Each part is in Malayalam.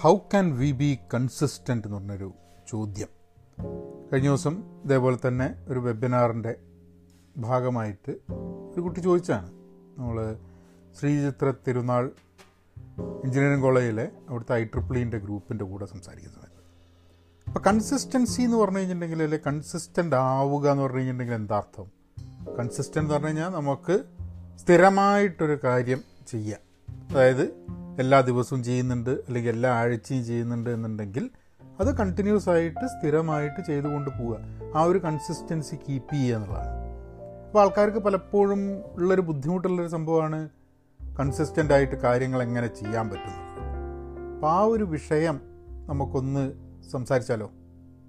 How can we be consistent എന്ന് പറഞ്ഞൊരു ചോദ്യം. കഴിഞ്ഞ ദിവസം ഇതേപോലെ തന്നെ ഒരു വെബിനാറിന്റെ ഭാഗമായിട്ട് ഒരു കുട്ടി ചോദിച്ചാണ്. നമ്മൾ ശ്രീചിത്ര തിരുനാൾ എഞ്ചിനീയറിംഗ് കോളേജിലെ അവിടുത്തെ ഐ ട്രിപ്പിളിന്റെ ഗ്രൂപ്പിന്റെ കൂടെ സംസാരിക്കുന്ന സമയത്ത് അപ്പോൾ കൺസിസ്റ്റൻസി എന്ന് പറഞ്ഞു കഴിഞ്ഞിട്ടുണ്ടെങ്കിൽ അല്ലെ കൺസിസ്റ്റന്റ് ആവുക എന്ന് പറഞ്ഞു കഴിഞ്ഞിട്ടുണ്ടെങ്കിൽ എന്താ അർത്ഥം? കൺസിസ്റ്റന്റ് എന്ന് പറഞ്ഞു കഴിഞ്ഞാൽ നമുക്ക് സ്ഥിരമായിട്ടൊരു കാര്യം ചെയ്യാം. അതായത് എല്ലാ ദിവസവും ചെയ്യുന്നുണ്ട് അല്ലെങ്കിൽ എല്ലാ ആഴ്ചയും ചെയ്യുന്നുണ്ട് എന്നുണ്ടെങ്കിൽ അത് കണ്ടിന്യൂസ് ആയിട്ട് സ്ഥിരമായിട്ട് ചെയ്തുകൊണ്ട് പോവുക. ആ ഒരു കൺസിസ്റ്റൻസി കീപ്പ് ചെയ്യുക എന്നുള്ളതാണ്. അപ്പോൾ ആൾക്കാർക്ക് പലപ്പോഴും ഉള്ളൊരു ബുദ്ധിമുട്ടുള്ളൊരു സംഭവമാണ് കൺസിസ്റ്റന്റ് ആയിട്ട് കാര്യങ്ങൾ എങ്ങനെ ചെയ്യാൻ പറ്റുന്നു അപ്പോൾ ആ ഒരു വിഷയം നമുക്കൊന്ന് സംസാരിച്ചാലോ?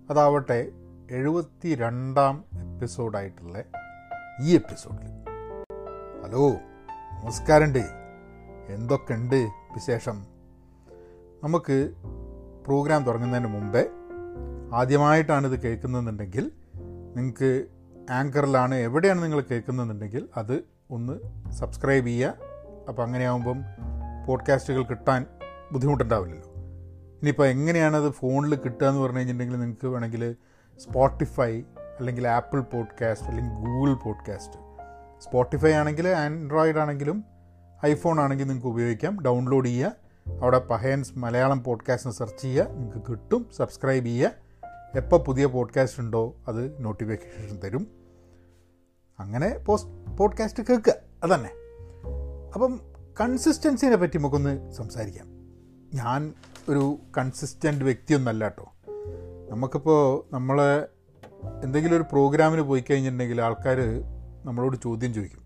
അതാവട്ടെ എഴുപത്തി രണ്ടാം എപ്പിസോഡായിട്ടുള്ള ഈ എപ്പിസോഡിൽ ഹലോ നമസ്കാരമുണ്ട്. എന്തൊക്കെയുണ്ട്? വിശേഷം. നമുക്ക് പ്രോഗ്രാം തുടങ്ങുന്നതിന് മുമ്പേ ആദ്യമായിട്ടാണ് ഇത് കേൾക്കുന്നതെന്നുണ്ടെങ്കിൽ നിങ്ങൾക്ക് ആങ്കറിലാണ് എവിടെയാണ് നിങ്ങൾ കേൾക്കുന്നതെന്നുണ്ടെങ്കിൽ അത് ഒന്ന് സബ്സ്ക്രൈബ് ചെയ്യുക. അപ്പോൾ അങ്ങനെയാകുമ്പം പോഡ്കാസ്റ്റുകൾ കിട്ടാൻ ബുദ്ധിമുട്ടുണ്ടാവില്ലല്ലോ. ഇനിയിപ്പോൾ എങ്ങനെയാണത് ഫോണിൽ കിട്ടുക എന്ന് പറഞ്ഞു കഴിഞ്ഞിട്ടുണ്ടെങ്കിൽ നിങ്ങൾക്ക് വേണമെങ്കിൽ സ്പോട്ടിഫൈ അല്ലെങ്കിൽ ആപ്പിൾ പോഡ്കാസ്റ്റ് അല്ലെങ്കിൽ ഗൂഗിൾ പോഡ്കാസ്റ്റ്. സ്പോട്ടിഫൈ ആണെങ്കിൽ ആൻഡ്രോയിഡ് ആണെങ്കിലും ഐഫോൺ ആണെങ്കിൽ നിങ്ങൾക്ക് ഉപയോഗിക്കാം. ഡൗൺലോഡ് ചെയ്യുക. അവിടെ പഹയൻസ് മലയാളം പോഡ്കാസ്റ്റ് സെർച്ച് ചെയ്യുക. നിങ്ങൾക്ക് കിട്ടും. സബ്സ്ക്രൈബ് ചെയ്യുക. എപ്പോൾ പുതിയ പോഡ്കാസ്റ്റ് ഉണ്ടോ അത് നോട്ടിഫിക്കേഷൻ തരും. അങ്ങനെ പോസ്റ്റ് പോഡ്കാസ്റ്റ് കേൾക്കുക. അതന്നെ. അപ്പം കൺസിസ്റ്റൻസിനെ പറ്റി നമുക്കൊന്ന് സംസാരിക്കാം. ഞാൻ ഒരു കൺസിസ്റ്റന്റ് വ്യക്തിയൊന്നല്ല കേട്ടോ. നമുക്കിപ്പോൾ നമ്മൾ എന്തെങ്കിലും ഒരു പ്രോഗ്രാമിന് പോയി കഴിഞ്ഞിട്ടുണ്ടെങ്കിൽ ആൾക്കാർ നമ്മളോട് ചോദ്യം ചോദിക്കും.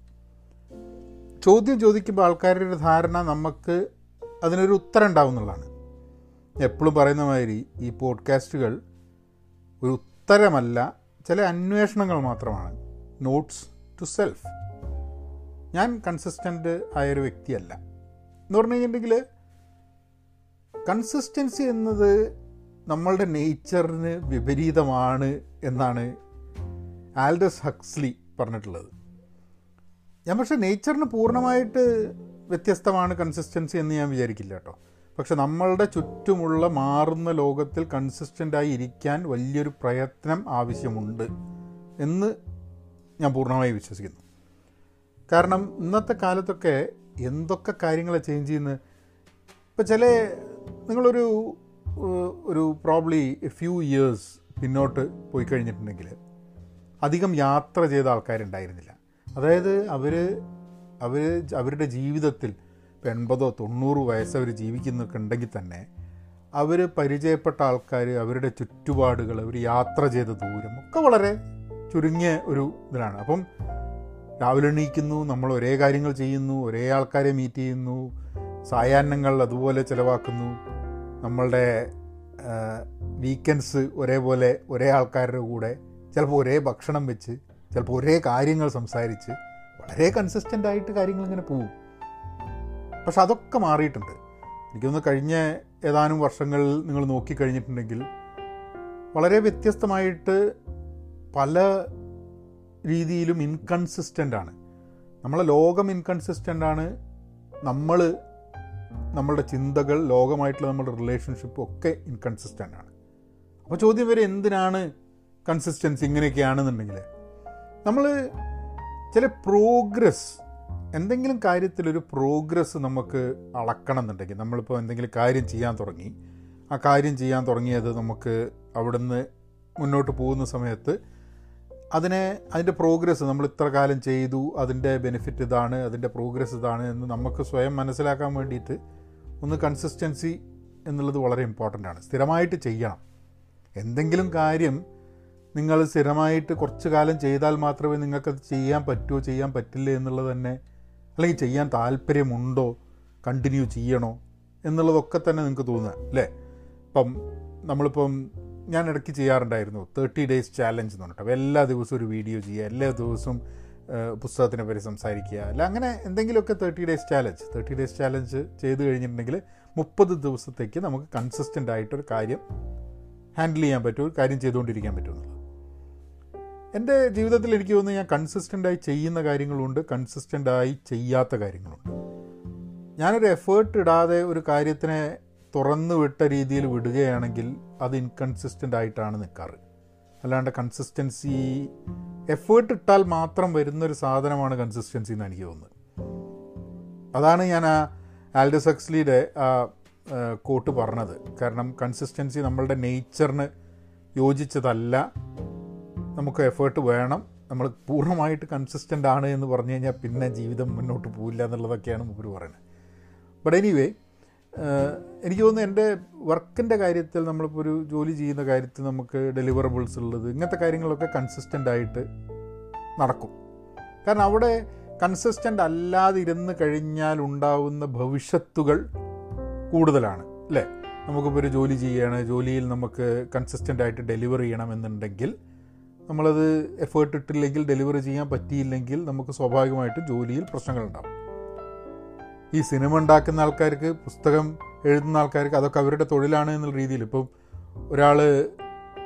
ചോദ്യം ചോദിക്കുമ്പോൾ ആൾക്കാരുടെ ഒരു ധാരണ നമുക്ക് അതിനൊരു ഉത്തരം ഉണ്ടാവും എന്നുള്ളതാണ്. എപ്പോഴും പറയുന്ന മാതിരി ഈ പോഡ്കാസ്റ്റുകൾ ഒരു ഉത്തരമല്ല ചില അന്വേഷണങ്ങൾ മാത്രമാണ്. നോട്ട്സ് ടു സെൽഫ് ഞാൻ കൺസിസ്റ്റന്റ് ആയൊരു വ്യക്തിയല്ല. എന്ന് പറഞ്ഞു കഴിഞ്ഞിട്ടുണ്ടെങ്കിൽ കൺസിസ്റ്റൻസി എന്നത് നമ്മളുടെ നേച്ചറിന് വിപരീതമാണ് എന്നാണ് ആൽഡസ് ഹക്സ്ലി പറഞ്ഞിട്ടുള്ളത്. ഞാൻ പക്ഷേ നേച്ചറിന് പൂർണമായിട്ട് വ്യത്യസ്തമാണ് കൺസിസ്റ്റൻസി എന്ന് ഞാൻ വിചാരിക്കില്ല കേട്ടോ. പക്ഷെ നമ്മളുടെ ചുറ്റുമുള്ള മാറുന്ന ലോകത്തിൽ കൺസിസ്റ്റന്റായി ഇരിക്കാൻ വലിയൊരു പ്രയത്നം ആവശ്യമുണ്ട് എന്ന് ഞാൻ പൂർണമായി വിശ്വസിക്കുന്നു. കാരണം ഇന്നത്തെ കാലത്തൊക്കെ എന്തൊക്കെ കാര്യങ്ങളെ ചേഞ്ച് ചെയ്യുന്നത് ഇപ്പോൾ ചില നിങ്ങളൊരു ഒരു പ്രോബ്ലി ഫ്യൂ ഇയേഴ്സ് പിന്നോട്ട് പോയി കഴിഞ്ഞിട്ടുണ്ടെങ്കിൽ അധികം യാത്ര ചെയ്ത ആൾക്കാരുണ്ടായിരുന്നില്ല. അതായത് അവർ അവർ അവരുടെ ജീവിതത്തിൽ ഇപ്പോൾ എൺപതോ തൊണ്ണൂറ് വയസ്സ് അവർ ജീവിക്കുന്നൊക്കെ ഉണ്ടെങ്കിൽ തന്നെ അവർ പരിചയപ്പെട്ട ആൾക്കാർ അവരുടെ ചുറ്റുപാടുകൾ അവർ യാത്ര ചെയ്ത ദൂരം ഒക്കെ വളരെ ചുരുങ്ങിയ ഒരു ഇതിലാണ്. അപ്പം രാവിലെ എണീക്കുന്നു നമ്മൾ ഒരേ കാര്യങ്ങൾ ചെയ്യുന്നു ഒരേ ആൾക്കാരെ മീറ്റ് ചെയ്യുന്നു സായാഹ്നങ്ങൾ അതുപോലെ ചിലവാക്കുന്നു നമ്മളുടെ വീക്കെൻഡ്സ് ഒരേപോലെ ഒരേ ആൾക്കാരുടെ കൂടെ ചിലപ്പോൾ ഒരേ ഭക്ഷണം വെച്ച് ചിലപ്പോൾ ഒരേ കാര്യങ്ങൾ സംസാരിച്ച് വളരെ കൺസിസ്റ്റന്റ് ആയിട്ട് കാര്യങ്ങൾ ഇങ്ങനെ പോവും. പക്ഷെ അതൊക്കെ മാറിയിട്ടുണ്ട്. എനിക്കൊന്ന് കഴിഞ്ഞ ഏതാനും വർഷങ്ങൾ നിങ്ങൾ നോക്കിക്കഴിഞ്ഞിട്ടുണ്ടെങ്കിൽ വളരെ വ്യത്യസ്തമായിട്ട് പല രീതിയിലും ഇൻകൺസിസ്റ്റന്റ് ആണ്. നമ്മളെ ലോകം ഇൻകൺസിസ്റ്റന്റ് ആണ്. നമ്മൾ നമ്മളുടെ ചിന്തകൾ ലോകമായിട്ടുള്ള നമ്മുടെ റിലേഷൻഷിപ്പ് ഒക്കെ ഇൻകൺസിസ്റ്റന്റ് ആണ്. അപ്പോൾ ചോദ്യം വരെ എന്തിനാണ് കൺസിസ്റ്റൻസി ഇങ്ങനെയൊക്കെയാണെന്നുണ്ടെങ്കിൽ നമ്മൾ ചില പ്രോഗ്രസ് എന്തെങ്കിലും കാര്യത്തിലൊരു പ്രോഗ്രസ് നമുക്ക് അളക്കണം എന്നുണ്ടെങ്കിൽ നമ്മളിപ്പോൾ എന്തെങ്കിലും കാര്യം ചെയ്യാൻ തുടങ്ങി ആ കാര്യം ചെയ്യാൻ തുടങ്ങിയത് നമുക്ക് അവിടുന്ന് മുന്നോട്ട് പോകുന്ന സമയത്ത് അതിനെ അതിന്റെ പ്രോഗ്രസ് നമ്മൾ ഇത്ര കാലം ചെയ്തു അതിന്റെ ബെനിഫിറ്റ് ഇതാണ് അതിന്റെ പ്രോഗ്രസ് ഇതാണ് എന്ന് നമുക്ക് സ്വയം മനസ്സിലാക്കാൻ വേണ്ടിയിട്ട് ഒന്ന് കൺസിസ്റ്റൻസി എന്നുള്ളത് വളരെ ഇമ്പോർട്ടന്റ് ആണ്. സ്ഥിരമായിട്ട് ചെയ്യണം. എന്തെങ്കിലും കാര്യം നിങ്ങൾ സ്ഥിരമായിട്ട് കുറച്ച് കാലം ചെയ്താൽ മാത്രമേ നിങ്ങൾക്കത് ചെയ്യാൻ പറ്റുമോ ചെയ്യാൻ പറ്റില്ല എന്നുള്ളത് തന്നെ അല്ലെങ്കിൽ ചെയ്യാൻ താല്പര്യമുണ്ടോ കണ്ടിന്യൂ ചെയ്യണോ എന്നുള്ളതൊക്കെ തന്നെ നിങ്ങൾക്ക് തോന്നുക അല്ലേ? ഇപ്പം നമ്മളിപ്പം ഞാൻ ഇടയ്ക്ക് ചെയ്യാറുണ്ടായിരുന്നു തേർട്ടി ഡേയ്സ് ചാലഞ്ച് എന്ന് പറഞ്ഞിട്ട്. എല്ലാ ദിവസവും ഒരു വീഡിയോ ചെയ്യുക എല്ലാ ദിവസവും പുസ്തകത്തിനെ പറ്റി സംസാരിക്കുക അല്ല അങ്ങനെ എന്തെങ്കിലുമൊക്കെ thirty days challenge thirty days challenge ചെയ്ത് കഴിഞ്ഞിട്ടുണ്ടെങ്കിൽ മുപ്പത് ദിവസത്തേക്ക് നമുക്ക് കൺസിസ്റ്റന്റ് ആയിട്ടൊരു കാര്യം ഹാൻഡിൽ ചെയ്യാൻ പറ്റും ഒരു കാര്യം ചെയ്തുകൊണ്ടിരിക്കാൻ പറ്റും എന്റെ ജീവിതത്തിൽ എനിക്ക് തോന്നുന്നു ഞാൻ കൺസിസ്റ്റന്റായി ചെയ്യുന്ന കാര്യങ്ങളുണ്ട് കൺസിസ്റ്റന്റായി ചെയ്യാത്ത കാര്യങ്ങളുണ്ട്. ഞാനൊരു എഫേർട്ട് ഇടാതെ ഒരു കാര്യത്തിനെ തുറന്നു വിട്ട രീതിയിൽ വിടുകയാണെങ്കിൽ അത് ഇൻകൺസിസ്റ്റന്റ് ആയിട്ടാണ് നിൽക്കാറ്. അല്ലാണ്ട് കൺസിസ്റ്റൻസി എഫേർട്ട് ഇട്ടാൽ മാത്രം വരുന്നൊരു സാധനമാണ് കൺസിസ്റ്റൻസി എന്ന് എനിക്ക് തോന്നുന്നത്. അതാണ് ഞാൻ ആ ആൽഡസ് എക്സ്ലിയുടെ ആ കോട്ട് പറഞ്ഞത്. കാരണം കൺസിസ്റ്റൻസി നമ്മളുടെ നേച്ചറിന് യോജിച്ചതല്ല. നമുക്ക് എഫേർട്ട് വേണം. നമ്മൾ പൂർണമായിട്ട് കൺസിസ്റ്റന്റ് ആണ് എന്ന് പറഞ്ഞു കഴിഞ്ഞാൽ പിന്നെ ജീവിതം മുന്നോട്ട് പോവില്ല എന്നുള്ളതൊക്കെയാണ് മുമ്പ് പറയുന്നത്. ബട്ട് എനിവേ എനിക്ക് തോന്നുന്നു എന്റെ വർക്കിന്റെ കാര്യത്തിൽ നമ്മളിപ്പോൾ ഒരു ജോലി ചെയ്യുന്ന കാര്യത്തിൽ നമുക്ക് ഡെലിവറബിൾസ് ഉള്ളത് ഇങ്ങനത്തെ കാര്യങ്ങളൊക്കെ കൺസിസ്റ്റന്റ് ആയിട്ട് നടക്കും. കാരണം അവിടെ കൺസിസ്റ്റന്റ് അല്ലാതെ ഇരുന്ന് കഴിഞ്ഞാൽ ഉണ്ടാവുന്ന ഭവിഷ്യത്തുകൾ കൂടുതലാണ് അല്ലേ? നമുക്കിപ്പോൾ ഒരു ജോലി ചെയ്യുകയാണ് ജോലിയിൽ നമുക്ക് കൺസിസ്റ്റന്റ് ആയിട്ട് ഡെലിവർ ചെയ്യണമെന്നുണ്ടെങ്കിൽ നമ്മളത് എഫേർട്ട് ഇട്ടില്ലെങ്കിൽ ഡെലിവറി ചെയ്യാൻ പറ്റിയില്ലെങ്കിൽ നമുക്ക് സ്വാഭാവികമായിട്ടും ജോലിയിൽ പ്രശ്നങ്ങളുണ്ടാകും ഈ സിനിമ ഉണ്ടാക്കുന്ന ആൾക്കാർക്ക് പുസ്തകം എഴുതുന്ന ആൾക്കാർക്ക് അതൊക്കെ അവരുടെ തൊഴിലാണ് എന്നുള്ള രീതിയിൽ ഇപ്പം ഒരാൾ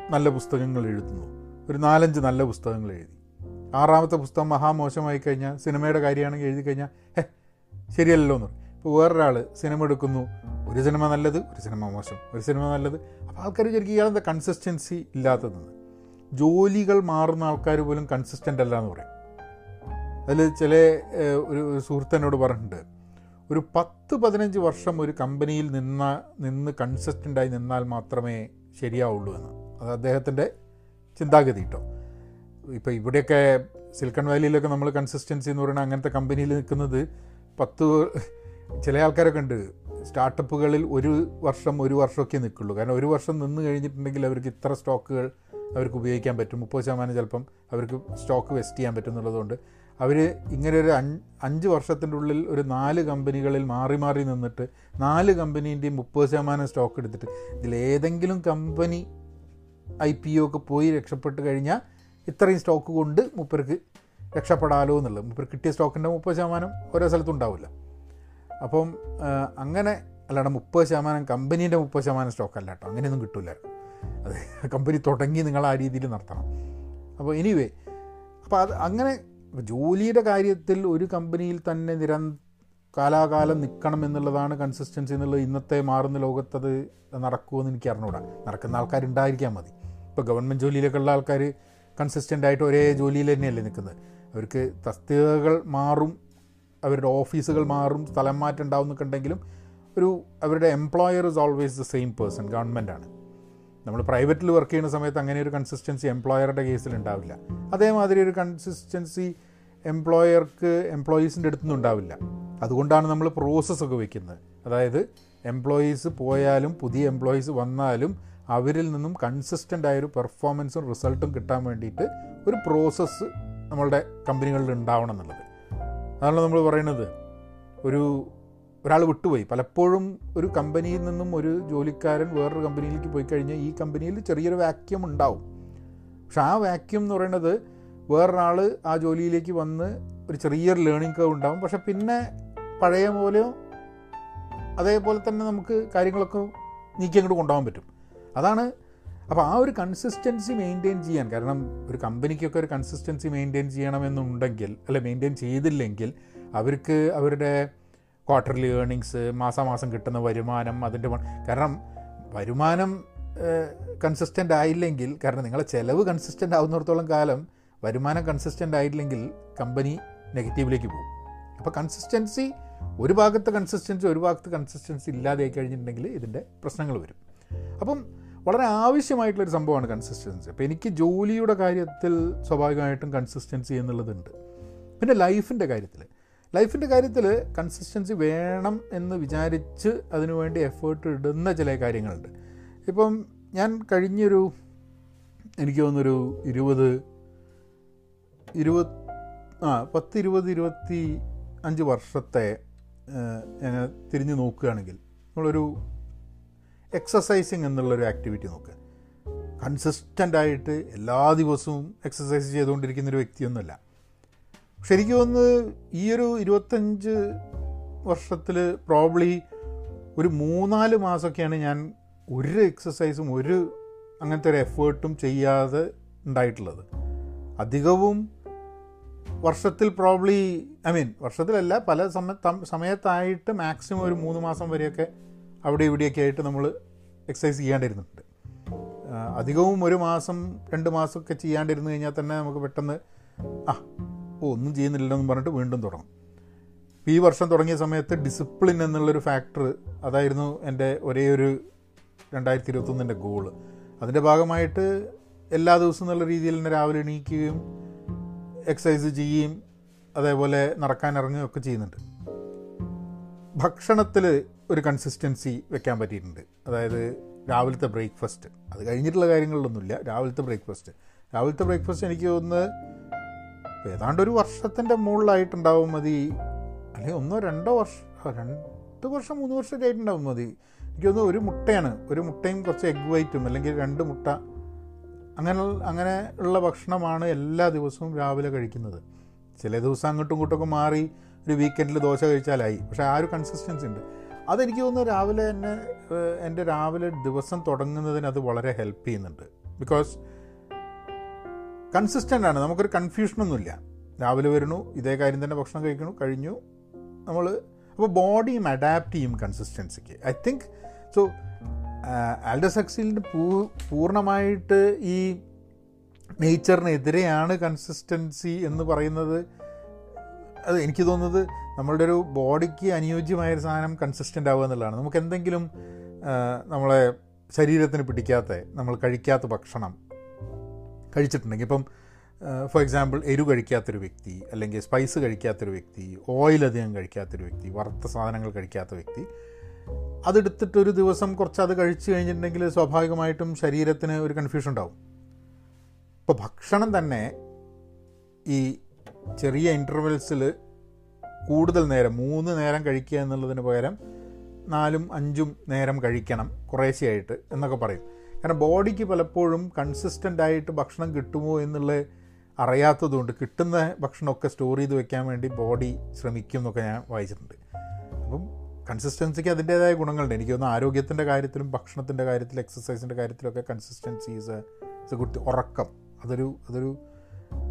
നല്ല പുസ്തകങ്ങൾ എഴുതുന്നു. ഒരു നാലഞ്ച് നല്ല പുസ്തകങ്ങൾ എഴുതി. ആറാമത്തെ പുസ്തകം മഹാമോശമായി കഴിഞ്ഞാൽ സിനിമയുടെ കാര്യമാണെങ്കിൽ എഴുതി കഴിഞ്ഞാൽ ഹേ ശരിയല്ലല്ലോ എന്ന് ഇപ്പോൾ വേറൊരാൾ സിനിമ എടുക്കുന്നു. ഒരു സിനിമ നല്ലത് ഒരു സിനിമ മോശം. ഒരു സിനിമ നല്ലത്. അപ്പോൾ ആൾക്കാർ വിചാരിക്കും ഇയാളെന്താ കൺസിസ്റ്റൻസി ഇല്ലാത്തതെന്ന്. ജോലികൾ മാറുന്ന ആൾക്കാർ പോലും കൺസിസ്റ്റന്റ് അല്ല എന്ന് പറയും. അതിൽ ചില ഒരു സുഹൃത്തനോട് പറഞ്ഞിട്ടുണ്ട്. ഒരു പത്ത് പതിനഞ്ച് വർഷം ഒരു കമ്പനിയിൽ നിന്ന നിന്ന് കൺസിസ്റ്റന്റായി നിന്നാൽ മാത്രമേ ശരിയാവുള്ളൂ എന്ന്. അത് അദ്ദേഹത്തിന്റെ ചിന്താഗതി കേട്ടോ ഇപ്പോൾ ഇവിടെയൊക്കെ സിലിക്കൺ വാലിയിലൊക്കെ നമ്മൾ കൺസിസ്റ്റൻസി എന്ന് പറയുന്നത് അങ്ങനത്തെ കമ്പനിയിൽ നിൽക്കുന്നത് പത്ത് ചില ആൾക്കാരൊക്കെ ഉണ്ട്. സ്റ്റാർട്ടപ്പുകളിൽ ഒരു വർഷം ഒരു വർഷമൊക്കെ നിൽക്കുള്ളൂ. കാരണം ഒരു വർഷം നിന്ന് കഴിഞ്ഞിട്ടുണ്ടെങ്കിൽ അവർക്ക് ഇത്ര സ്റ്റോക്കുകൾ അവർക്ക് ഉപയോഗിക്കാൻ പറ്റും. മുപ്പത് ശതമാനം ചിലപ്പം അവർക്ക് സ്റ്റോക്ക് വെസ്റ്റ് ചെയ്യാൻ പറ്റും എന്നുള്ളതുകൊണ്ട് അവർ ഇങ്ങനെ ഒരു അഞ്ച് വർഷത്തിന്റെ ഉള്ളിൽ ഒരു നാല് കമ്പനികളിൽ മാറി മാറി നിന്നിട്ട് നാല് കമ്പനീന്റെയും മുപ്പത് ശതമാനം സ്റ്റോക്ക് എടുത്തിട്ട് ഇതിലേതെങ്കിലും കമ്പനി ഐ പി ഒ ഒക്കെ പോയി രക്ഷപ്പെട്ട് കഴിഞ്ഞാൽ ഇത്രയും സ്റ്റോക്ക് കൊണ്ട് മുപ്പർക്ക് രക്ഷപ്പെടാലോ എന്നുള്ളത്. മുപ്പർ കിട്ടിയ സ്റ്റോക്കിന്റെ മുപ്പത് ശതമാനം ഓരോ സ്ഥലത്തും ഉണ്ടാവില്ല. അപ്പം അങ്ങനെ അല്ലാണ്ട് മുപ്പത് ശതമാനം കമ്പനീന്റെ മുപ്പത് ശതമാനം സ്റ്റോക്ക് അല്ല കേട്ടോ. അങ്ങനെയൊന്നും കിട്ടില്ല അത് കമ്പനി തുടങ്ങി നിങ്ങൾ ആ രീതിയിൽ നടത്തണം അപ്പോൾ എനിവേ അപ്പോൾ അത് അങ്ങനെ ജോലിയുടെ കാര്യത്തിൽ ഒരു കമ്പനിയിൽ തന്നെ നിര കാലാകാലം നിൽക്കണം എന്നുള്ളതാണ് കൺസിസ്റ്റൻസി എന്നുള്ളത്. ഇന്നത്തെ മാറുന്ന ലോകത്തത് നടക്കുമെന്ന് എനിക്ക് അറിഞ്ഞൂടാ. നടക്കുന്ന ആൾക്കാരുണ്ടായിരിക്കാൻ മതി. ഇപ്പോൾ ഗവൺമെന്റ് ജോലിയിലൊക്കെ ഉള്ള ആൾക്കാർ കൺസിസ്റ്റന്റ് ആയിട്ട് ഒരേ ജോലിയിൽ തന്നെയല്ലേ നിൽക്കുന്നത്. അവർക്ക് തസ്തികകൾ മാറും അവരുടെ ഓഫീസുകൾ മാറും സ്ഥലം മാറ്റം ഉണ്ടാവും എന്നൊക്കെ ഉണ്ടെങ്കിലും ഒരു അവരുടെ employer is always the same person ഗവൺമെന്റാണ് നമ്മൾ പ്രൈവറ്റിൽ വർക്ക് ചെയ്യുന്ന സമയത്ത് അങ്ങനെ ഒരു കൺസിസ്റ്റൻസി എംപ്ലോയറുടെ കേസിൽ ഉണ്ടാവില്ല അതേമാതിരി ഒരു കൺസിസ്റ്റൻസി എംപ്ലോയർക്ക് എംപ്ലോയീസിന്റെ അടുത്തൊന്നും ഉണ്ടാവില്ല അതുകൊണ്ടാണ് നമ്മൾ പ്രോസസ്സൊക്കെ വയ്ക്കുന്നത് അതായത് എംപ്ലോയീസ് പോയാലും പുതിയ എംപ്ലോയീസ് വന്നാലും അവരിൽ നിന്നും കൺസിസ്റ്റന്റ് ആയൊരു പെർഫോമൻസും റിസൾട്ടും കിട്ടാൻ വേണ്ടിയിട്ട് ഒരു പ്രോസസ്സ് നമ്മളുടെ കമ്പനികളിൽ ഉണ്ടാവണം എന്നുള്ളത്. അതാണ് നമ്മൾ പറയുന്നത്. ഒരു ഒരാൾ വിട്ടുപോയി. പലപ്പോഴും ഒരു കമ്പനിയിൽ നിന്നും ഒരു ജോലിക്കാരൻ വേറൊരു കമ്പനിയിലേക്ക് പോയി കഴിഞ്ഞാൽ ഈ കമ്പനിയിൽ ചെറിയൊരു വാക്യം ഉണ്ടാവും. പക്ഷെ ആ വാക്യം എന്ന് പറയുന്നത് വേറൊരാൾ ആ ജോലിയിലേക്ക് വന്ന് ഒരു ചെറിയൊരു ലേണിംഗ് കർവ് ഉണ്ടാവും. പക്ഷെ പിന്നെ പഴയ പോലെയോ അതേപോലെ തന്നെ നമുക്ക് കാര്യങ്ങളൊക്കെ നീക്കി അങ്ങോട്ട് കൊണ്ടുപോകാൻ പറ്റും. അതാണ് അപ്പോൾ ആ ഒരു കൺസിസ്റ്റൻസി മെയിന്റെയിൻ ചെയ്യാൻ കാരണം ഒരു കമ്പനിക്കൊക്കെ ഒരു കൺസിസ്റ്റൻസി മെയിന്റെയിൻ ചെയ്യണമെന്നുണ്ടെങ്കിൽ അല്ല മെയിന്റെയിൻ ചെയ്തില്ലെങ്കിൽ അവർക്ക് അവരുടെ ക്വാർട്ടർലി ഏർണിങ്സ് മാസാമാസം കിട്ടുന്ന വരുമാനം അതിന്റെ കാരണം വരുമാനം കൺസിസ്റ്റന്റ് ആയില്ലെങ്കിൽ കാരണം നിങ്ങളെ ചിലവ് കൺസിസ്റ്റന്റ് ആവുന്നിടത്തോളം കാലം വരുമാനം കൺസിസ്റ്റന്റ് ആയില്ലെങ്കിൽ കമ്പനി നെഗറ്റീവിലേക്ക് പോകും. അപ്പോൾ കൺസിസ്റ്റൻസി ഒരു ഭാഗത്ത് കൺസിസ്റ്റൻസി ഒരു ഭാഗത്ത് കൺസിസ്റ്റൻസി ഇല്ലാതെ ആയി കഴിഞ്ഞിട്ടുണ്ടെങ്കിൽ ഇതിന്റെ പ്രശ്നങ്ങൾ വരും. അപ്പം വളരെ ആവശ്യമായിട്ടുള്ളൊരു സംഭവമാണ് കൺസിസ്റ്റൻസി അപ്പോൾ എനിക്ക് ജോലിയുടെ കാര്യത്തിൽ സ്വാഭാവികമായിട്ടും കൺസിസ്റ്റൻസി എന്നുള്ളതുണ്ട്. പിന്നെ ലൈഫിന്റെ കാര്യത്തിൽ ലൈഫിന്റെ കാര്യത്തിൽ കൺസിസ്റ്റൻസി വേണം എന്ന് വിചാരിച്ച് അതിനുവേണ്ടി എഫേർട്ട് ഇടുന്ന ചില കാര്യങ്ങളുണ്ട്. ഇപ്പം ഞാൻ കഴിഞ്ഞൊരു എനിക്ക് തോന്നുന്നൊരു ഇരുപത് ഇരുപത് ആ പത്ത് ഇരുപത് ഇരുപത്തി അഞ്ച് വർഷത്തെ ഞാൻ തിരിഞ്ഞു നോക്കുകയാണെങ്കിൽ നമ്മളൊരു എക്സസൈസിങ് എന്നുള്ളൊരു ആക്ടിവിറ്റി നോക്കുക കൺസിസ്റ്റന്റായിട്ട് എല്ലാ ദിവസവും എക്സസൈസ് ചെയ്തുകൊണ്ടിരിക്കുന്നൊരു വ്യക്തിയൊന്നുമല്ല. എനിക്ക് തോന്നുന്നത് ഈ ഒരു ഇരുപത്തഞ്ച് വർഷത്തിൽ പ്രോബ്ലി ഒരു മൂന്നാൽ മാസമൊക്കെയാണ് ഞാൻ ഒരു എക്സസൈസും ഒരു അങ്ങനത്തെ ഒരു എഫേർട്ടും ചെയ്യാതെ ഉണ്ടായിട്ടുള്ളത്. അധികവും വർഷത്തിൽ പ്രോബ്ലി ഐ മീൻ വർഷത്തിലല്ല പല സമയ സമയത്തായിട്ട് മാക്സിമം ഒരു മൂന്ന് മാസം വരെയൊക്കെ അവിടെ ഇവിടെയൊക്കെ ആയിട്ട് നമ്മൾ എക്സസൈസ് ചെയ്യാണ്ടിരുന്നുണ്ട് അധികവും ഒരു മാസം രണ്ട് മാസമൊക്കെ ചെയ്യാണ്ടിരുന്നു കഴിഞ്ഞാൽ തന്നെ നമുക്ക് പെട്ടെന്ന് ആ ഓ ഒന്നും ചെയ്യുന്നില്ലല്ലോ എന്ന് പറഞ്ഞിട്ട് വീണ്ടും തുടങ്ങും. ഈ വർഷം തുടങ്ങിയ സമയത്ത് ഡിസിപ്ലിൻ എന്നുള്ളൊരു ഫാക്ടർ അതായിരുന്നു എന്റെ ഒരേ ഒരു രണ്ടായിരത്തി ഇരുപത്തൊന്നിന്റെ ഗോൾ അതിന്റെ ഭാഗമായിട്ട് എല്ലാ ദിവസവും എന്നുള്ള രീതിയിൽ തന്നെ രാവിലെ എണീക്കുകയും എക്സസൈസ് ചെയ്യുകയും അതേപോലെ നടക്കാൻ ഇറങ്ങുകയും ഒക്കെ ചെയ്യുന്നുണ്ട്. ഭക്ഷണത്തിൽ ഒരു കൺസിസ്റ്റൻസി വെക്കാൻ പറ്റിയിട്ടുണ്ട്. അതായത് രാവിലത്തെ ബ്രേക്ക്ഫാസ്റ്റ് അത് കഴിഞ്ഞിട്ടുള്ള കാര്യങ്ങളിലൊന്നുമില്ല. രാവിലത്തെ ബ്രേക്ക്ഫാസ്റ്റ് രാവിലത്തെ ബ്രേക്ക്ഫാസ്റ്റ് എനിക്ക് തോന്നുന്നത് ഏതാണ്ട് ഒരു വർഷത്തിന്റെ മുകളിലായിട്ടുണ്ടാവും മതി. അല്ലെങ്കിൽ ഒന്നോ രണ്ടോ വർഷം രണ്ട് വർഷം മൂന്ന് വർഷമൊക്കെ ആയിട്ടുണ്ടാവും മതി. എനിക്ക് തോന്നുന്നു ഒരു മുട്ടയാണ്. ഒരു മുട്ടയും കുറച്ച് എഗ് വൈറ്റും അല്ലെങ്കിൽ രണ്ട് മുട്ട. അങ്ങനെ അങ്ങനെ ഉള്ള ഭക്ഷണമാണ് എല്ലാ ദിവസവും രാവിലെ കഴിക്കുന്നത്. ചില ദിവസം അങ്ങോട്ടും ഇങ്ങോട്ടൊക്കെ മാറി ഒരു വീക്കെൻഡിൽ ദോശ കഴിച്ചാലായി. പക്ഷേ ആ ഒരു കൺസിസ്റ്റൻസി ഉണ്ട്. അതെനിക്ക് തോന്നുന്നു രാവിലെ തന്നെ എന്റെ രാവിലെ ദിവസം തുടങ്ങുന്നതിന് അത് വളരെ ഹെൽപ്പ് ചെയ്യുന്നുണ്ട്. ബിക്കോസ് കൺസിസ്റ്റന്റ് ആണ്. നമുക്കൊരു കൺഫ്യൂഷനൊന്നുമില്ല. രാവിലെ വരുന്നു ഇതേ കാര്യം തന്നെ ഭക്ഷണം കഴിക്കണു കഴിഞ്ഞു. നമ്മൾ അപ്പോൾ ബോഡിയും അഡാപ്റ്റ് ചെയ്യും കൺസിസ്റ്റൻസിക്ക്. ഐ തിങ്ക് സോ ആൽഡസക്സിലിന്റെ പൂ പൂർണമായിട്ട് ഈ നേച്ചറിനെതിരെയാണ് കൺസിസ്റ്റൻസി എന്ന് പറയുന്നത് അത് എനിക്ക് തോന്നുന്നത് നമ്മളുടെ ഒരു ബോഡിക്ക് അനുയോജ്യമായ ഒരു സാധനം കൺസിസ്റ്റന്റ് ആവുക എന്നുള്ളതാണ്. നമുക്ക് എന്തെങ്കിലും നമ്മളെ ശരീരത്തിന് പിടിക്കാത്ത നമ്മൾ കഴിക്കാത്ത ഭക്ഷണം കഴിച്ചിട്ടുണ്ടെങ്കിൽ ഇപ്പം ഫോർ എക്സാമ്പിൾ എരു കഴിക്കാത്തൊരു വ്യക്തി അല്ലെങ്കിൽ സ്പൈസ് കഴിക്കാത്തൊരു വ്യക്തി ഓയിൽ അധികം കഴിക്കാത്തൊരു വ്യക്തി വറുത്ത സാധനങ്ങൾ കഴിക്കാത്ത വ്യക്തി അതെടുത്തിട്ട് ഒരു ദിവസം കുറച്ച് അത് കഴിച്ചു കഴിഞ്ഞിട്ടുണ്ടെങ്കിൽ സ്വാഭാവികമായിട്ടും ശരീരത്തിന് ഒരു കൺഫ്യൂഷൻ ഉണ്ടാവും. ഇപ്പോൾ ഭക്ഷണം തന്നെ ഈ ചെറിയ ഇന്റർവെൽസിൽ കൂടുതൽ നേരം മൂന്ന് നേരം കഴിക്കുക എന്നുള്ളതിന് പകരം നാലും അഞ്ചും നേരം കഴിക്കണം കുറേശ്ശെയായിട്ട് എന്നൊക്കെ പറയും. കാരണം ബോഡിക്ക് പലപ്പോഴും കൺസിസ്റ്റന്റ് ആയിട്ട് ഭക്ഷണം കിട്ടുമോ എന്നുള്ള അറിയാത്തതുകൊണ്ട് കിട്ടുന്ന ഭക്ഷണമൊക്കെ സ്റ്റോർ ചെയ്ത് വെക്കാൻ വേണ്ടി ബോഡി ശ്രമിക്കും എന്നൊക്കെ ഞാൻ വായിച്ചിട്ടുണ്ട്. അപ്പം കൺസിസ്റ്റൻസിക്ക് അതിന്റേതായ ഗുണങ്ങളുണ്ട്. എനിക്ക് തോന്നുന്നു ആരോഗ്യത്തിന്റെ കാര്യത്തിലും ഭക്ഷണത്തിന്റെ കാര്യത്തിലും എക്സസൈസിന്റെ കാര്യത്തിലൊക്കെ കൺസിസ്റ്റൻസി ഈസ് എ ഗുഡ് ഉറക്കം. അതൊരു അതൊരു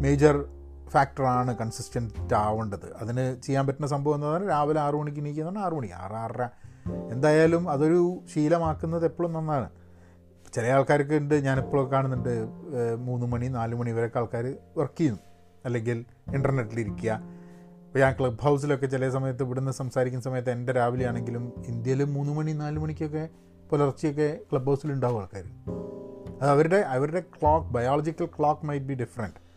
മേജർ ഫാക്ടറാണ് കൺസിസ്റ്റന്റ് ആവേണ്ടത്. അതിന് ചെയ്യാൻ പറ്റുന്ന സംഭവം എന്ന് പറഞ്ഞാൽ രാവിലെ ആറു മണിക്ക് എണീക്കുന്നതാണ് ആറു മണി ആറ് ആറര. എന്തായാലും അതൊരു ശീലമാക്കുന്നത് എപ്പോഴും നന്നാണ്. ചില ആൾക്കാർക്ക് ഉണ്ട് ഞാനിപ്പോൾ കാണുന്നുണ്ട് മൂന്ന് മണി നാല് മണി വരെയൊക്കെ ആൾക്കാർ വർക്ക് ചെയ്യുന്നു. അല്ലെങ്കിൽ ഇന്റർനെറ്റിലിരിക്കുക ഇപ്പോൾ ഞാൻ ക്ലബ് ഹൗസിലൊക്കെ ചില സമയത്ത് ഇവിടുന്ന് സംസാരിക്കുന്ന സമയത്ത് എന്റെ രാവിലെ ആണെങ്കിലും ഇന്ത്യയിൽ മൂന്ന് മണി നാല് മണിക്കൊക്കെ പുലർച്ചെയൊക്കെ ക്ലബ് ഹൗസിൽ ഉണ്ടാവും ആൾക്കാർ അത് അവരുടെ അവരുടെ clock biological clock might be different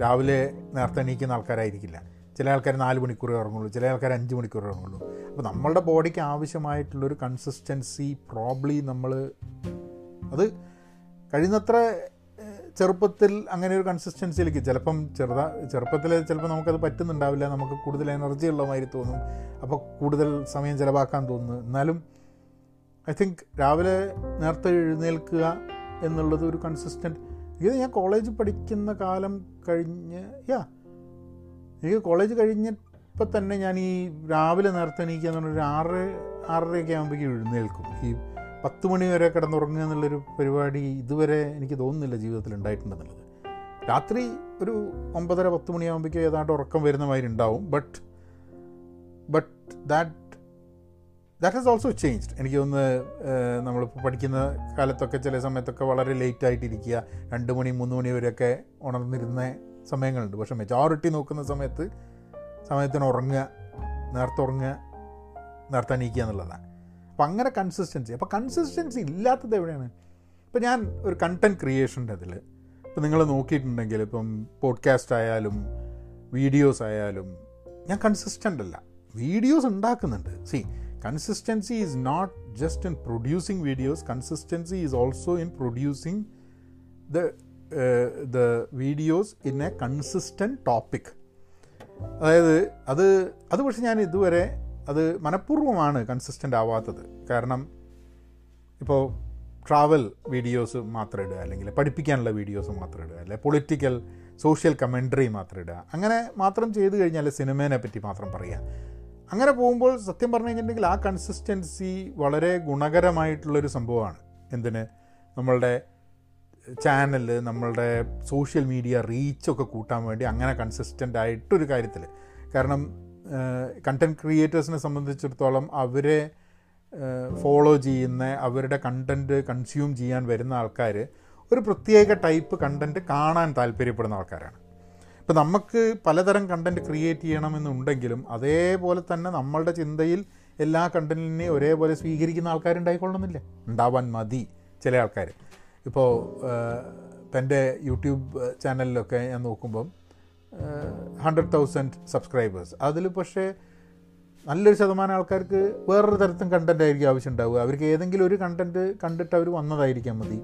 രാവിലെ നേരത്തെ എണീക്കുന്ന ആൾക്കാരായിരിക്കില്ല. ചില ആൾക്കാർ നാല് മണിക്കൂർ ഇറങ്ങുള്ളൂ ചില ആൾക്കാർ അഞ്ച് മണിക്കൂർ ഇറങ്ങുള്ളൂ അപ്പോൾ നമ്മളുടെ ബോഡിക്ക് ആവശ്യമായിട്ടുള്ളൊരു കൺസിസ്റ്റൻസി പ്രോബ്ലി നമ്മൾ അത് കഴിയുന്നത്ര ചെറുപ്പത്തിൽ അങ്ങനെ ഒരു കൺസിസ്റ്റൻസിയിലേക്ക് ചിലപ്പം ചെറുതാ ചെറുപ്പത്തിൽ ചിലപ്പോൾ നമുക്കത് പറ്റുന്നുണ്ടാവില്ല നമുക്ക് കൂടുതൽ എനർജി ഉള്ളമാതിരി തോന്നും. അപ്പോൾ കൂടുതൽ സമയം ചിലവാക്കാൻ തോന്നുന്നു. എന്നാലും ഐ തിങ്ക് രാവിലെ നേരത്തെ എഴുന്നേൽക്കുക എന്നുള്ളത് ഒരു കൺസിസ്റ്റന്റ് ഇത് ഞാൻ കോളേജ് പഠിക്കുന്ന കാലം കഴിഞ്ഞ് യാ എനിക്ക് കോളേജ് കഴിഞ്ഞപ്പോൾ തന്നെ ഞാൻ ഈ രാവിലെ നേരത്തെ എണീക്കുക എന്ന് പറഞ്ഞാൽ ഒരു ആറ് ആറരയൊക്കെ ആകുമ്പോഴേക്കും എഴുന്നേൽക്കും. ഈ പത്ത് മണി വരെ കിടന്നുറങ്ങുക എന്നുള്ളൊരു പരിപാടി ഇതുവരെ എനിക്ക് തോന്നുന്നില്ല ജീവിതത്തിൽ ഉണ്ടായിട്ടുണ്ടെന്നുള്ളത്. രാത്രി ഒരു ഒമ്പതര പത്ത് മണിയാകുമ്പോഴേക്കും ഏതാണ്ട് ഉറക്കം വരുന്ന മാതിരി ഉണ്ടാവും. But but that that has also changed എനിക്ക് ഏഹ്, നമ്മളിപ്പോൾ പഠിക്കുന്ന കാലത്തൊക്കെ ചില സമയത്തൊക്കെ വളരെ ലേറ്റ് ആയിട്ടിരിക്കുക. രണ്ട് മണി മൂന്ന് മണി വരെയൊക്കെ ഉണർന്നിരുന്ന സമയങ്ങളുണ്ട്. പക്ഷേ മെജോറിറ്റി നോക്കുന്ന സമയത്ത് സമയത്തിന് ഉറങ്ങുക നേരത്തെ ഉറങ്ങുക നേരത്തെ അണിയിക്കുക എന്നുള്ളതാണ്. അപ്പം അങ്ങനെ കൺസിസ്റ്റൻസി അപ്പോൾ കൺസിസ്റ്റൻസി ഇല്ലാത്തത് എവിടെയാണ്? ഇപ്പം ഞാൻ ഒരു കണ്ടന്റ് ക്രിയേഷന്റെ അതിൽ ഇപ്പം നിങ്ങൾ നോക്കിയിട്ടുണ്ടെങ്കിൽ ഇപ്പം പോഡ്കാസ്റ്റ് ആയാലും വീഡിയോസ് ആയാലും ഞാൻ കൺസിസ്റ്റന്റ് അല്ല. വീഡിയോസ് ഉണ്ടാക്കുന്നുണ്ട്. See consistency is not just in producing videos consistency is also in producing the the videos in a consistent topic അതായത് അത് അത് പക്ഷെ ഞാൻ ഇതുവരെ അത് മനഃപൂർവമാണ് കൺസിസ്റ്റന്റ് ആവാത്തത്. കാരണം ഇപ്പോൾ ട്രാവൽ വീഡിയോസ് മാത്രം ഇടുക അല്ലെങ്കിൽ പഠിപ്പിക്കാനുള്ള വീഡിയോസ് മാത്രം ഇടുക അല്ലെങ്കിൽ പൊളിറ്റിക്കൽ സോഷ്യൽ കമൻട്രി മാത്രം ഇടുക. അങ്ങനെ മാത്രം ചെയ്തു കഴിഞ്ഞാൽ സിനിമേനെ പറ്റി മാത്രം പറയുക അങ്ങനെ പോകുമ്പോൾ സത്യം പറഞ്ഞു കഴിഞ്ഞിട്ടുണ്ടെങ്കിൽ ആ കൺസിസ്റ്റൻസി വളരെ ഗുണകരമായിട്ടുള്ളൊരു സംഭവമാണ്. എന്തിന്? നമ്മളുടെ ചാനൽ നമ്മളുടെ സോഷ്യൽ മീഡിയ റീച്ചൊക്കെ കൂട്ടാൻ വേണ്ടി അങ്ങനെ കൺസിസ്റ്റന്റ് ആയിട്ടൊരു കാര്യത്തിൽ കാരണം കണ്ടന്റ് ക്രിയേറ്റേഴ്സിനെ സംബന്ധിച്ചിടത്തോളം അവരെ ഫോളോ ചെയ്യുന്ന അവരുടെ കണ്ടന്റ് കൺസ്യൂം ചെയ്യാൻ വരുന്ന ആൾക്കാർ ഒരു പ്രത്യേക ടൈപ്പ് കണ്ടന്റ് കാണാൻ താല്പര്യപ്പെടുന്ന ആൾക്കാരാണ്. ഇപ്പം നമുക്ക് പലതരം കണ്ടന്റ് ക്രിയേറ്റ് ചെയ്യണമെന്നുണ്ടെങ്കിലും അതേപോലെ തന്നെ നമ്മളുടെ ചിന്തയിൽ എല്ലാ കണ്ടന്റിനെയും ഒരേപോലെ സ്വീകരിക്കുന്ന ആൾക്കാരുണ്ടായിക്കൊള്ളണമെന്നില്ല ഉണ്ടാവാൻ മതി ചില ആൾക്കാർ ഇപ്പോൾ ഇപ്പം എന്റെ യൂട്യൂബ് ചാനലിലൊക്കെ ഞാൻ നോക്കുമ്പം ഹൺഡ്രഡ് തൗസൻഡ് സബ്സ്ക്രൈബേഴ്സ് അതിൽ പക്ഷേ നല്ലൊരു ശതമാനം ആൾക്കാർക്ക് വേറൊരു തരത്തിലും കണ്ടന്റ് ആയിരിക്കും ആവശ്യം ഉണ്ടാവുക. അവർക്ക് ഏതെങ്കിലും ഒരു കണ്ടന്റ് കണ്ടിട്ട് അവർ വന്നതായിരിക്കാം മതി.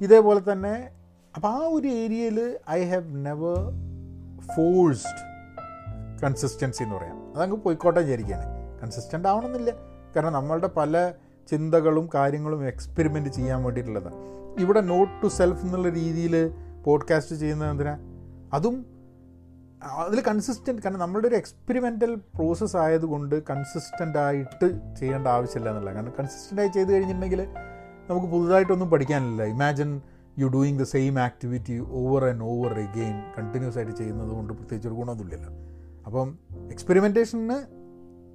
ഇതേപോലെ തന്നെ അപ്പോൾ ആ ഒരു ഏരിയയിൽ I have never forced consistency എന്ന് പറയാം. അതങ്ങ് പോയിക്കോട്ടെ വിചാരിക്കുകയാണ്. കൺസിസ്റ്റന്റ് ആവണമെന്നില്ല. കാരണം നമ്മളുടെ പല ചിന്തകളും കാര്യങ്ങളും എക്സ്പെരിമെന്റ് ചെയ്യാൻ വേണ്ടിയിട്ടുള്ളതാണ് ഇവിടെ നോട്ട് ടു സെൽഫ് എന്നുള്ള രീതിയിൽ പോഡ്കാസ്റ്റ് ചെയ്യുന്നത് എന്തിനാ? അതും അതിൽ കൺസിസ്റ്റന്റ് കാരണം നമ്മളുടെ ഒരു എക്സ്പെരിമെന്റൽ പ്രോസസ്സ് ആയതുകൊണ്ട് കൺസിസ്റ്റന്റ് ആയിട്ട് ചെയ്യേണ്ട ആവശ്യമില്ല എന്നുള്ള കാരണം കൺസിസ്റ്റന്റായി ചെയ്ത് കഴിഞ്ഞിട്ടുണ്ടെങ്കിൽ നമുക്ക് പുതുതായിട്ടൊന്നും പഠിക്കാനില്ല. Imagine you doing the same activity over and over again continuous ആയിട്ട് ചെയ്യുന്നത് കൊണ്ട് പ്രത്യേകിച്ച് ഒരു ഗുണമൊന്നുമില്ലല്ലോ. അപ്പം എക്സ്പെരിമെന്റേഷന്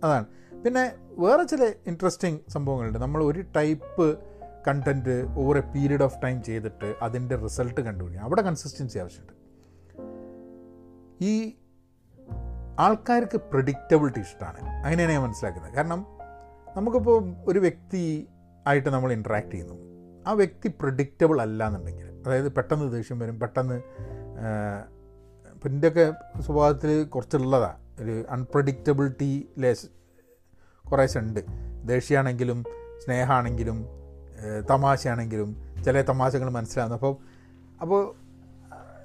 അതാണ്. പിന്നെ വേറെ ചില ഇൻട്രസ്റ്റിംഗ് സംഭവങ്ങളുണ്ട്. നമ്മൾ ഒരു type content over a period of time ചെയ്തിട്ട് അതിന്റെ റിസൾട്ട് കണ്ടുപിടിക്കുക അവിടെ കൺസിസ്റ്റൻസി ആവശ്യമുണ്ട്. ഈ ആൾക്കാർക്ക് പ്രഡിക്റ്റബിലിറ്റി ഇഷ്ടമാണ്. അങ്ങനെയാണ് ഞാൻ മനസ്സിലാക്കുന്നത്. കാരണം നമുക്കിപ്പോൾ ഒരു വ്യക്തി ആയിട്ട് നമ്മൾ ഇൻട്രാക്ട് ചെയ്യുന്നു. ആ വ്യക്തി പ്രഡിക്റ്റബിൾ അല്ല എന്നുണ്ടെങ്കിൽ അതായത് പെട്ടെന്ന് ദേഷ്യം വരും പെട്ടെന്ന് ഇപ്പം എന്റെയൊക്കെ സ്വഭാവത്തിൽ കുറച്ചുള്ളതാണ് ഒരു അൺപ്രഡിക്റ്റബിലിറ്റി ലെസ് കുറേശ്ശെ ഉണ്ട് ദേഷ്യമാണെങ്കിലും സ്നേഹമാണെങ്കിലും തമാശയാണെങ്കിലും ചില തമാശകൾ മനസ്സിലാകുന്നു അപ്പോൾ അപ്പോൾ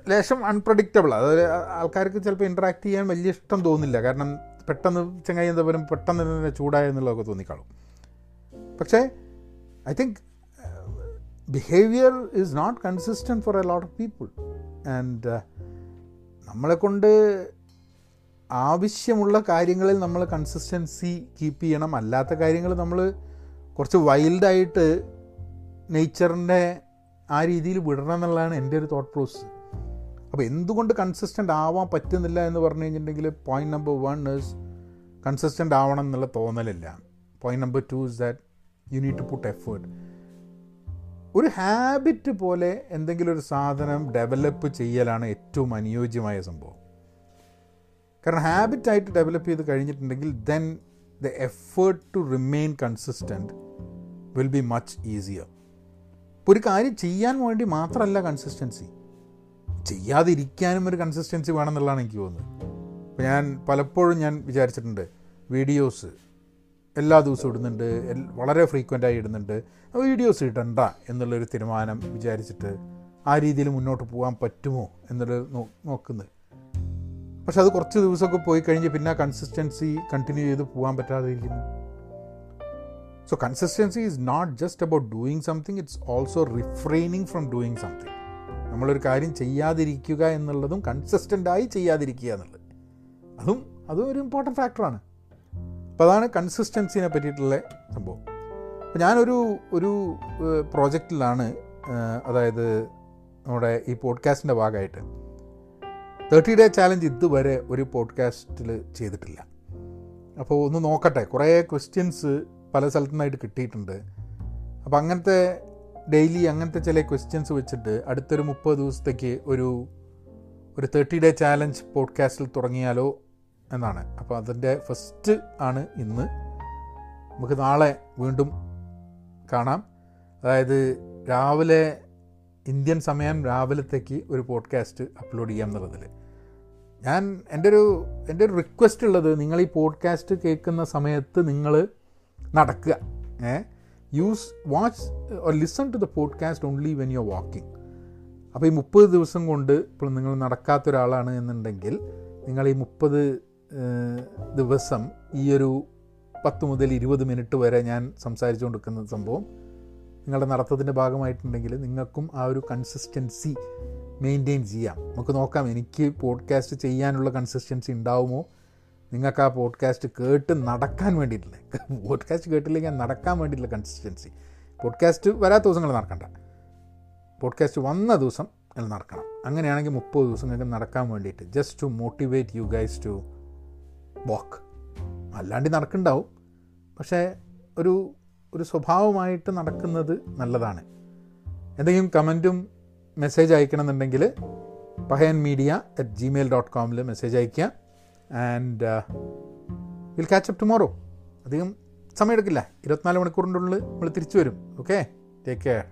ലേശം അൺപ്രഡിക്റ്റബിൾ അതായത് ആൾക്കാർക്ക് ചിലപ്പോൾ ഇൻട്രാക്ട് ചെയ്യാൻ വലിയ ഇഷ്ടം തോന്നില്ല. കാരണം പെട്ടെന്ന് ചങ്ങായി എന്താ പറയുക പെട്ടെന്ന് തന്നെ ചൂടായ തോന്നിക്കാളും പക്ഷേ I think behaviour is not consistent for a lot of people and നമ്മളെ കൊണ്ട് ആവശ്യമുള്ള കാര്യങ്ങളിൽ നമ്മൾ കൺസിസ്റ്റൻസി കീപ്പ് ചെയ്യണം. അല്ലാത്ത കാര്യങ്ങൾ നമ്മൾ കുറച്ച് വൈൽഡായിട്ട് നേച്ചറിന്റെ ആ രീതിയിൽ വിടണം എന്നുള്ളതാണ് എന്റെ ഒരു തോട്ട് പ്രോസസ് അപ്പോൾ എന്തുകൊണ്ട് കൺസിസ്റ്റന്റ് ആവാൻ പറ്റുന്നില്ല എന്ന് പറഞ്ഞു കഴിഞ്ഞിട്ടുണ്ടെങ്കിൽ point number one is consistent ആവണം എന്നുള്ള തോന്നലില്ല. Point number two is that you need to put effort ഒരു ഹാബിറ്റ് പോലെ എന്തെങ്കിലും ഒരു സാധനം ഡെവലപ്പ് ചെയ്യലാണ് ഏറ്റവും അനുയോജ്യമായ സംഭവം. കാരണം ഹാബിറ്റായിട്ട് ഡെവലപ്പ് ചെയ്ത് കഴിഞ്ഞിട്ടുണ്ടെങ്കിൽ then the effort to remain consistent will be much easier ഇപ്പോൾ ഒരു കാര്യം ചെയ്യാൻ വേണ്ടി മാത്രമല്ല കൺസിസ്റ്റൻസി ചെയ്യാതിരിക്കാനും ഒരു കൺസിസ്റ്റൻസി വേണമെന്നുള്ളതാണ് എനിക്ക് തോന്നുന്നത്. അപ്പോൾ ഞാൻ പലപ്പോഴും ഞാൻ വിചാരിച്ചിട്ടുണ്ട് വീഡിയോസ് എല്ലാ ദിവസവും ഇടുന്നുണ്ട് വളരെ ഫ്രീക്വന്റായി ഇടുന്നുണ്ട്. വീഡിയോസ് ഇടണ്ട എന്നുള്ളൊരു തീരുമാനം വിചാരിച്ചിട്ട് ആ രീതിയിൽ മുന്നോട്ട് പോകാൻ പറ്റുമോ എന്നുള്ളത് നോക്കുന്നത്. പക്ഷെ അത് കുറച്ച് ദിവസമൊക്കെ പോയി കഴിഞ്ഞ് പിന്നെ കൺസിസ്റ്റൻസി കണ്ടിന്യൂ ചെയ്ത് പോകാൻ പറ്റാതെ ഇരിക്കുന്നു so consistency is not just about doing something it's also refraining from doing something നമ്മളൊരു കാര്യം ചെയ്യാതിരിക്കുക എന്നുള്ളതും കൺസിസ്റ്റന്റായി ചെയ്യാതിരിക്കുക എന്നുള്ളത്. അതും അതും ഒരു ഇമ്പോർട്ടന്റ് ഫാക്ടറാണ് അപ്പോൾ അതാണ് കൺസിസ്റ്റൻസിനെ പറ്റിയിട്ടുള്ള സംഭവം. അപ്പോൾ ഞാനൊരു ഒരു പ്രോജക്റ്റിലാണ് അതായത് നമ്മുടെ ഈ പോഡ്കാസ്റ്റിന്റെ ഭാഗമായിട്ട്. തേർട്ടി ഡേ ചാലഞ്ച് ഇതുവരെ ഒരു പോഡ്കാസ്റ്റിൽ ചെയ്തിട്ടില്ല. അപ്പോൾ ഒന്ന് നോക്കട്ടെ കുറേ ക്വസ്റ്റ്യൻസ് പല സ്ഥലത്തു നിന്നായിട്ട് കിട്ടിയിട്ടുണ്ട്. അപ്പോൾ അങ്ങനത്തെ ഡെയിലി അങ്ങനത്തെ ചില ക്വസ്റ്റ്യൻസ് വെച്ചിട്ട് അടുത്തൊരു മുപ്പത് ദിവസത്തേക്ക് ഒരു ഒരു തേർട്ടി ഡേ ചാലഞ്ച് പോഡ്കാസ്റ്റിൽ തുടങ്ങിയാലോ എന്നാണ്. അപ്പോൾ അതിന്റെ ഫസ്റ്റ് ആണ് ഇന്ന്. നമുക്ക് നാളെ വീണ്ടും കാണാം. അതായത് രാവിലെ ഇന്ത്യൻ സമയം രാവിലത്തേക്ക് ഒരു പോഡ്കാസ്റ്റ് അപ്ലോഡ് ചെയ്യാം എന്നുള്ളതിൽ. ഞാൻ എന്റെ ഒരു എന്റെ ഒരു റിക്വസ്റ്റ് ഉള്ളത് നിങ്ങൾ ഈ പോഡ്കാസ്റ്റ് കേൾക്കുന്ന സമയത്ത് നിങ്ങൾ നടക്കുക. ഏ? Use watch or listen to the podcast only when you are walking അപ്പോൾ ഈ മുപ്പത് ദിവസം കൊണ്ട് ഇപ്പോൾ നിങ്ങൾ നടക്കാത്ത ഒരാളാണ് എന്നുണ്ടെങ്കിൽ നിങ്ങൾ ഈ മുപ്പത് ദിവസം ഈ ഒരു പത്ത് മുതൽ ഇരുപത് മിനിറ്റ് വരെ ഞാൻ സംസാരിച്ചു കൊടുക്കുന്ന സംഭവം നിങ്ങളുടെ നടത്തത്തിന്റെ ഭാഗമായിട്ടുണ്ടെങ്കിൽ നിങ്ങൾക്കും ആ ഒരു കൺസിസ്റ്റൻസി മെയിന്റെയിൻ ചെയ്യാം. നമുക്ക് നോക്കാം എനിക്ക് പോഡ്കാസ്റ്റ് ചെയ്യാനുള്ള കൺസിസ്റ്റൻസി ഉണ്ടാവുമോ? നിങ്ങൾക്ക് ആ പോഡ്കാസ്റ്റ് കേട്ട് നടക്കാൻ വേണ്ടിയിട്ടില്ല. പോഡ്കാസ്റ്റ് കേട്ടില്ലെങ്കിൽ നടക്കാൻ വേണ്ടിയിട്ടുള്ള കൺസിസ്റ്റൻസി പോഡ്കാസ്റ്റ് വരാത്ത ദിവസങ്ങൾ നടക്കണ്ട. പോഡ്കാസ്റ്റ് വന്ന ദിവസം നടക്കണം. അങ്ങനെയാണെങ്കിൽ മുപ്പത് ദിവസങ്ങൾക്ക് നടക്കാൻ വേണ്ടിയിട്ട് just to motivate you guys to walk അല്ലാണ്ട് നടക്കുന്നുണ്ടാവും. പക്ഷേ ഒരു ഒരു സ്വഭാവമായിട്ട് നടക്കുന്നത് നല്ലതാണ്. എന്തെങ്കിലും കമന്റും message അയക്കണമെന്നുണ്ടെങ്കിൽ Pahayan media at Gmail dot കോമിൽ message അയക്കുക and will catch up tomorrow അധികം സമയമെടുക്കില്ല. ഇരുപത്തിനാല് മണിക്കൂറിന്റെ ഉള്ളിൽ നമ്മൾ തിരിച്ചു വരും. Okay take care